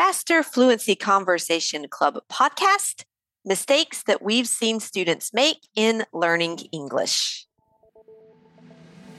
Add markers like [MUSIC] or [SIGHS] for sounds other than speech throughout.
Faster Fluency Conversation Club podcast Mistakes that we've seen students make in learning English.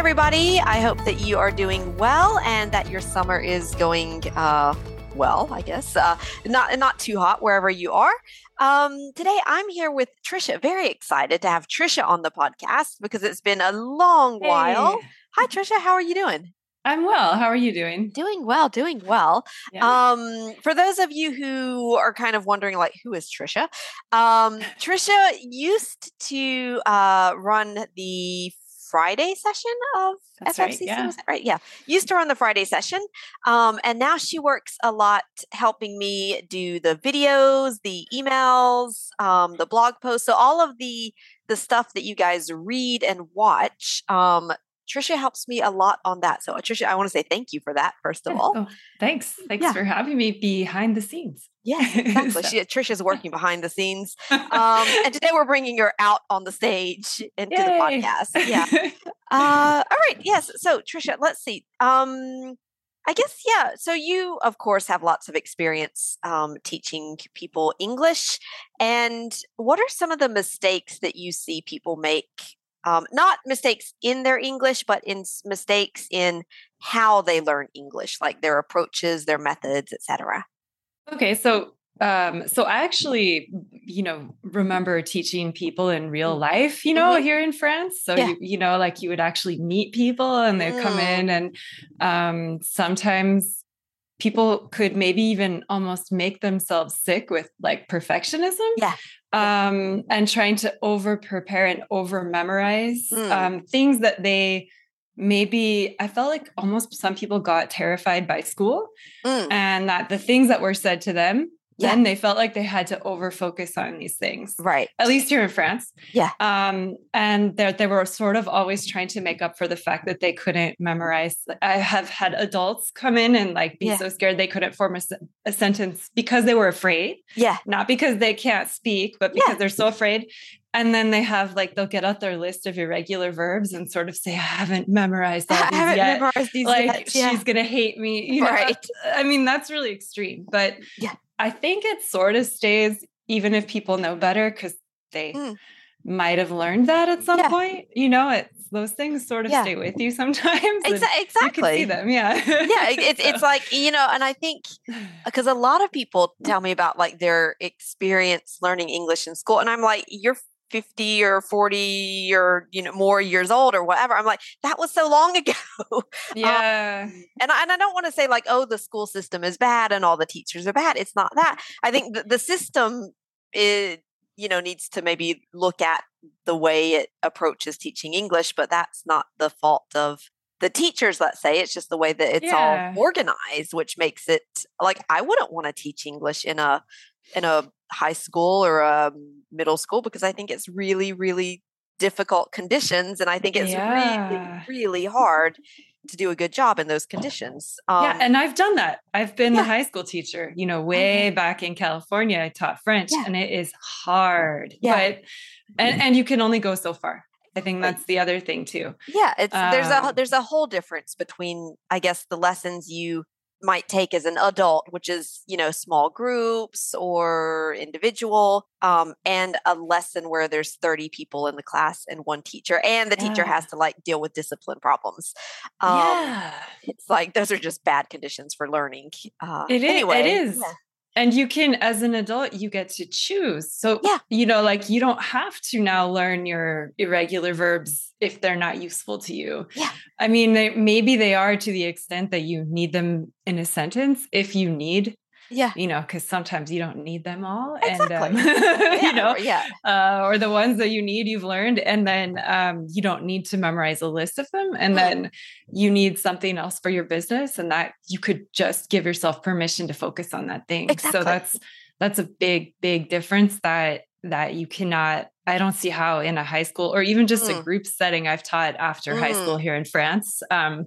Everybody. I hope that you are doing well and that your summer is going uh, well, I guess. Uh, not, not too hot wherever you are. Um, today, I'm here with Trisha. Very excited to have Trisha on the podcast because it's been a long Hey. while. Hi, [LAUGHS] Trisha. How are you doing? I'm well. How are you doing? Doing well, doing well. Yeah. Um, for those of you who are kind of wondering, like, who is Trisha? Um, [LAUGHS] Trisha used to uh, run the Friday session of That's FFCC. right, yeah. Right? Yeah, used to run the Friday session, um, and now she works a lot helping me do the videos, the emails, um, the blog posts. So all of the the stuff that you guys read and watch. Um, Trisha helps me a lot on that. So, Trisha, I want to say thank you for that, first of Yeah. all. Oh, thanks. Thanks Yeah. for having me behind the scenes. Yes, [LAUGHS] exactly. So- She, Trisha's working behind the scenes. Um, [LAUGHS] and today we're bringing her out on the stage into the podcast. Yeah. [LAUGHS] Uh, all right. Yes. So, Trisha, let's see. Um, I guess, yeah. So, you, of course, have lots of experience um, teaching people English. And what are some of the mistakes that you see people make? Um, not mistakes in their English, but in mistakes in how they learn English, like their approaches, their methods, etc. okay, so um, so I actually, you know, remember teaching people in real life, you know, Mhm. here in France. So Yeah. you, you know, like you would actually meet people and they'd come Mm. in and um sometimes people could maybe even almost make themselves sick with like perfectionism. Yeah. Um, and trying to over prepare and over memorize Mm. um, things that they maybe I felt like almost some people got terrified by school Mm, and that the things that were said to them, Yeah. then they felt like they had to over focus on these things. right. At least here in France. Yeah. Um, and they they were sort of always trying to make up for the fact that they couldn't memorize. I have had adults come in and like be Yeah. so scared they couldn't form a, a sentence because they were afraid Yeah. not because they can't speak, but Yeah. because they're so afraid. And then they have like they'll get out their list of irregular verbs and sort of say, "I haven't memorized [LAUGHS] all I haven't yet." memorized these Like yet. Yeah. she's gonna hate me, [LAUGHS] you know? Right. I mean, that's really extreme, but Yeah. I think it sort of stays even if people know better because they Mm. might have learned that at some Yeah. point. You know, it's those things sort of Yeah. stay with you sometimes. Exa- You can exactly. see them, yeah. yeah, it- [LAUGHS] it's it's like you know, and I think [SIGHS] because a lot of people tell me about like their experience learning English in school, and I'm like, you're 50 or 40 or you know more years old or whatever. I'm like, that was so long [LAUGHS] ago, um, yeah. and I, and I don't want to say like, oh, the school system is bad and all the teachers are bad. It's not that. I think the, the system is you know needs to maybe look at the way it approaches teaching English, but that's not the fault of the teachers. Let's say it's just the way that it's Yeah. all organized, which makes it like I wouldn't want to teach English in a in a high school or a middle school because I think it's really really difficult conditions, and I think it's Yeah. really really hard to do a good job in those conditions. Um, yeah, and I've done that. I've been Yeah. the high school teacher, you know, way Okay. back in California. I taught French Yeah. and it is hard. Yeah. But and and you can only go so far. I think that's the other thing too. yeah it's there's a Um, there's a whole difference between i guess the lessons you might take as an adult which is you know small groups or individual um, and a lesson where there's 30 people in the class and one teacher and the teacher has to like deal with discipline problems um, yeah. it's like those are just bad conditions for learning uh, It is. anyway it is. yeah. And you can as an adult you get to choose so Yeah. you know like you don't have to now learn your irregular verbs if they're not useful to you Yeah. i mean they, maybe they are to the extent that you need them in a sentence if you need Yeah. you know because sometimes you don't need them all Exactly. and um, [LAUGHS] Yeah. you know Yeah. uh, or the ones that you need you've learned and then um, you don't need to memorize a list of them and Mm. then you need something else for your business and that you could just give yourself permission to focus on that thing Exactly. so that's that's a big big difference that that you cannot i don't see how in a high school or even just a Mm. group setting i've taught after high Mm. school here in france um,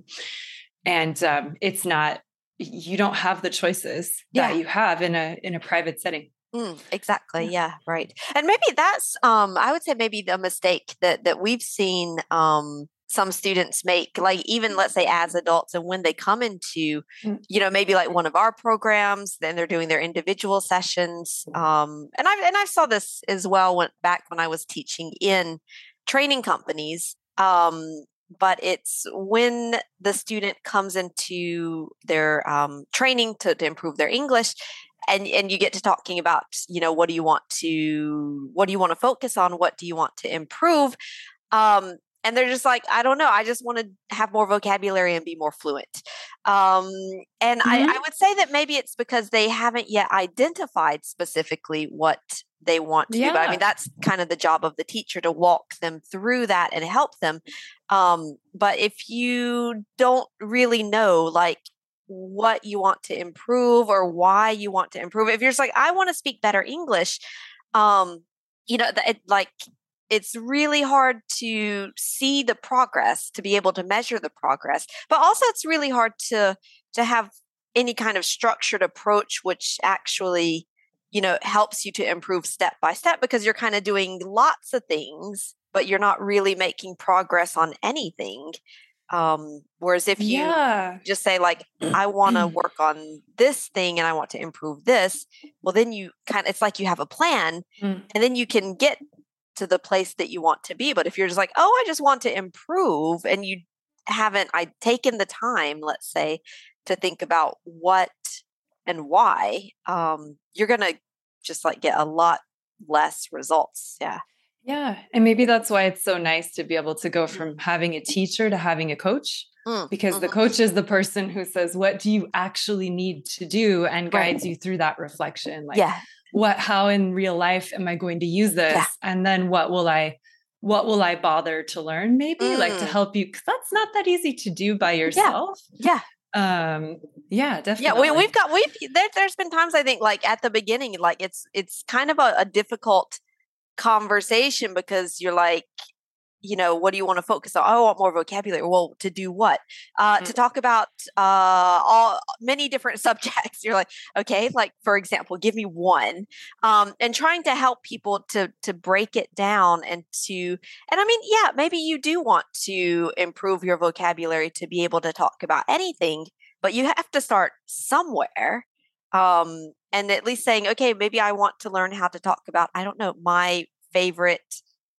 and um, it's not you don't have the choices Yeah. that you have in a in a private setting Mm, exactly. Yeah. Right. And maybe that's um I would say maybe the mistake that that we've seen um some students make like even let's say as adults and when they come into Mm. you know maybe like one of our programs then they're doing their individual sessions um and I and I saw this as well when back when I was teaching in training companies um but it's when the student comes into their um, training to, to improve their English and and you get to talking about you know what do you want to what do you want to focus on? What do you want to improve? Um and they're just like i don't know i just want to have more vocabulary and be more fluent um and I, Mhm. I would say that maybe it's because they haven't yet identified specifically what they want to do but i mean that's kind of the job of the teacher to walk them through that and help them um but if you don't really know like what you want to improve or why you want to improve if you're just like i want to speak better english um you know it, like it's really hard to see the progress to be able to measure the progress but also it's really hard to to have any kind of structured approach which actually you know helps you to improve step by step because you're kind of doing lots of things but you're not really making progress on anything um whereas if you yeah just say like i want [CLEARS THROAT] to work on this thing and i want to improve this well then you kind of it's like you have a plan Mm. and then you can get to the place that you want to be but if you're just like oh i just want to improve and you haven't i taken the time let's say to think about what and why um you're gonna just like get a lot less results yeah Yeah. And maybe that's why it's so nice to be able to go from having a teacher to having a coach Mm, because the mhm. coach is the person who says, What do you actually need to do? and Right. guides you through that reflection. Like, yeah what, how in real life am I going to use this? And then what will I, what will I bother to learn maybe like to Mm. help you? Cause that's not that easy to do by yourself. yeah Um, yeah, definitely. Yeah, we, we've got we've there, there's been times I think like at the beginning, like it's it's kind of a, a difficult conversation because you're like, you know, what do you want to focus on? Oh, I want more vocabulary. Well, to do what? Uh, To talk about uh, all many different [LAUGHS] subjects. You're like, okay, like for example, give me one, um, and trying to help people to to break it down and to and I mean, yeah, maybe you do want to improve your vocabulary to be able to talk about anything, but you have to start somewhere. Um, and at least saying, okay, maybe I want to learn how to talk about, I don't know, my favorite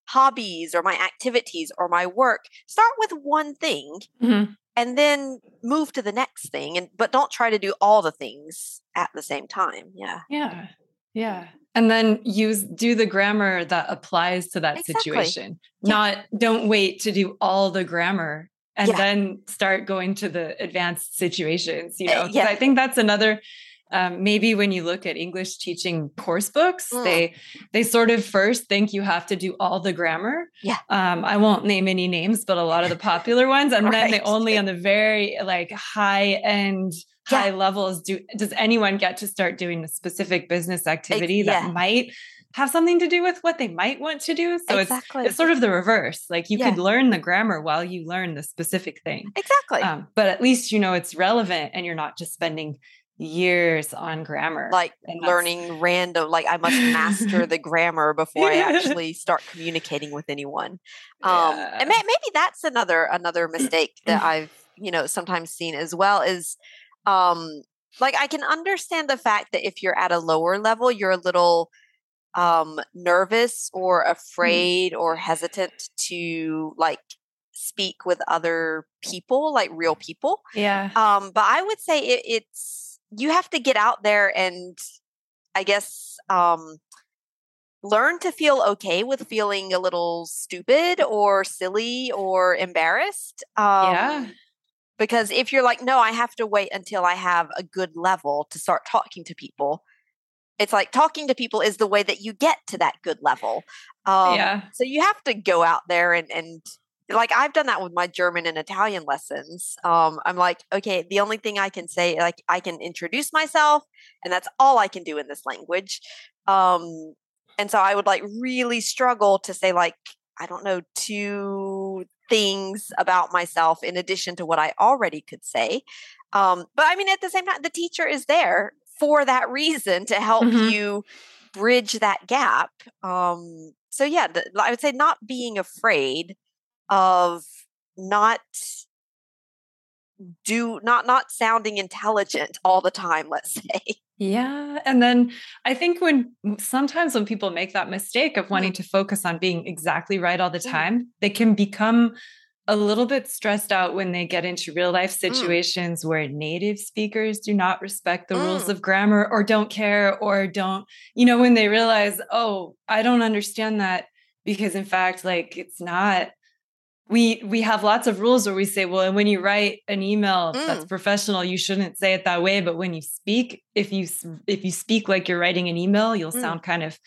hobbies or my activities or my work. Start with one thing Mhm. and then move to the next thing and but don't try to do all the things at the same time. Yeah. Yeah. Yeah. And then use do the grammar that applies to that Exactly. situation. Yeah. Not don't wait to do all the grammar and Yeah. then start going to the advanced situations, you Uh, yeah. I think that's another um, maybe when you look at English teaching course books, Mm. they they sort of first think you have to do all the grammar. Yeah. Um, I won't name any names, but a lot of the popular ones, and then they [LAUGHS] only on the very like high end Yeah. high levels do does anyone get to start doing a specific business activity yeah. that might have something to do with what they might want to do so exactly. it's it's sort of the reverse like you Yeah. could learn the grammar while you learn the specific thing exactly. um, but at least you know it's relevant and you're not just spending years on grammar like and learning random like i must master the [LAUGHS] grammar before i [LAUGHS] actually start communicating with anyone. Um Yeah. and may- maybe that's another another mistake that [CLEARS THROAT] i've you know sometimes seen as well is um like i can understand the fact that if you're at a lower level you're a little um nervous or afraid or hesitant to like speak with other people like real people. Yeah. Um, but I would say it, it's you have to get out there and I guess, um, learn to feel okay with feeling a little stupid or silly or embarrassed. Um, yeah. Because if you're like, no, I have to wait until I have a good level to start talking to people, it's like talking to people is the way that you get to that good level. Um, yeah. So you have to go out there and, and like I've done that with my German and Italian lessons. Um, I'm like, okay, the only thing I can say, like, I can introduce myself, and that's all I can do in this language. Um, and so I would like really struggle to say, like, I don't know, two things about myself in addition to what I already could say. Um, but I mean, at the same time, the teacher is there for that [LAUGHS] reason to help Mhm. you bridge that gap. Um, so yeah, the, I would say not being afraid of not do not not sounding intelligent all the time let's [LAUGHS] say Yeah. And then I think when sometimes when people make that mistake of wanting to focus on being exactly right all the Mm. time, they can become a little bit stressed out when they get into real life situations where native speakers do not respect the rules Mm. of grammar or don't care or don't, you know, when they realize, oh, I don't understand that because in fact, like it's not we we have lots of rules where we say well and when you write an email that's Mm. professional you shouldn't say it that way but when you speak if you if you speak like you're writing an email you'll Mm. sound kind of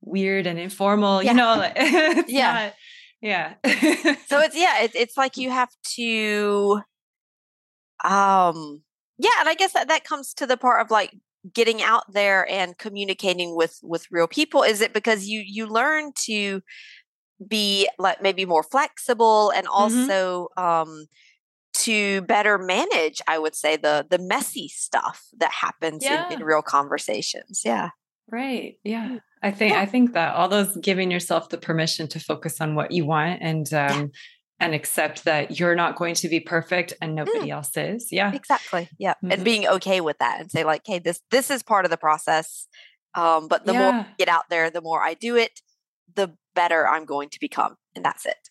weird and informal Yeah. you know [LAUGHS] Yeah. not- yeah so it's yeah it, it's like you have to um yeah and i guess that that comes to the part of like getting out there and communicating with with real people is it because you you learn to be like maybe more flexible and also um to better manage i would say the the messy stuff that happens in, in real conversations yeah. Right yeah. I think Yeah. i think that all those giving yourself the permission to focus on what you want and um and accept that you're not going to be perfect and nobody else is yeah. Exactly yeah Mhm. and being okay with that and say like hey this this is part of the process um but the more I get out there the more i do it the better i'm going to become and that's it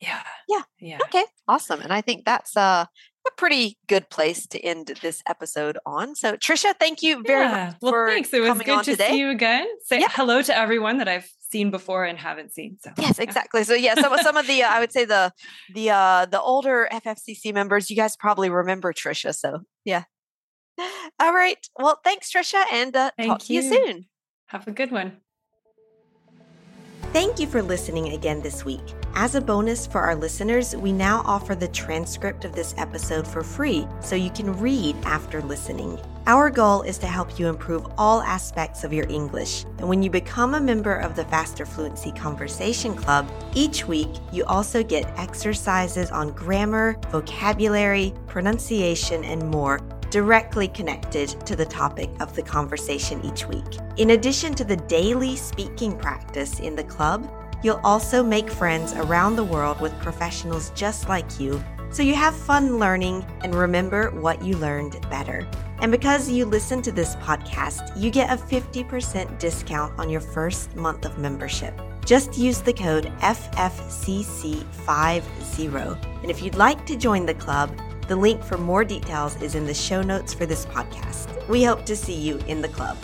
yeah Yeah. yeah okay awesome and i think that's uh, a pretty good place to end this episode on so trisha thank you very Yeah. much Well, thanks. It was good to today see you again. Say Yeah. hello to everyone that I've seen before and haven't seen. So Yes, yeah. exactly. So yeah, some some of the uh, I would say the the uh the older FFCC members, you guys probably remember Trisha. So yeah. All right. Well, thanks, Trisha, and uh, talk Thank to you you. soon. Have a good one. Thank you for listening again this week. As a bonus for our listeners, we now offer the transcript of this episode for free so you can read after listening. Our goal is to help you improve all aspects of your English. And when you become a member of the Faster Fluency Conversation Club, each week you also get exercises on grammar, vocabulary, pronunciation, and more directly connected to the topic of the conversation each week. In addition to the daily speaking practice in the club, you'll also make friends around the world with professionals just like you, so you have fun learning and remember what you learned better. And because you listen to this podcast, you get a 50% discount on your first month of membership. Just use the code FFCC50. And if you'd like to join the club, the link for more details is in the show notes for this podcast. We hope to see you in the club.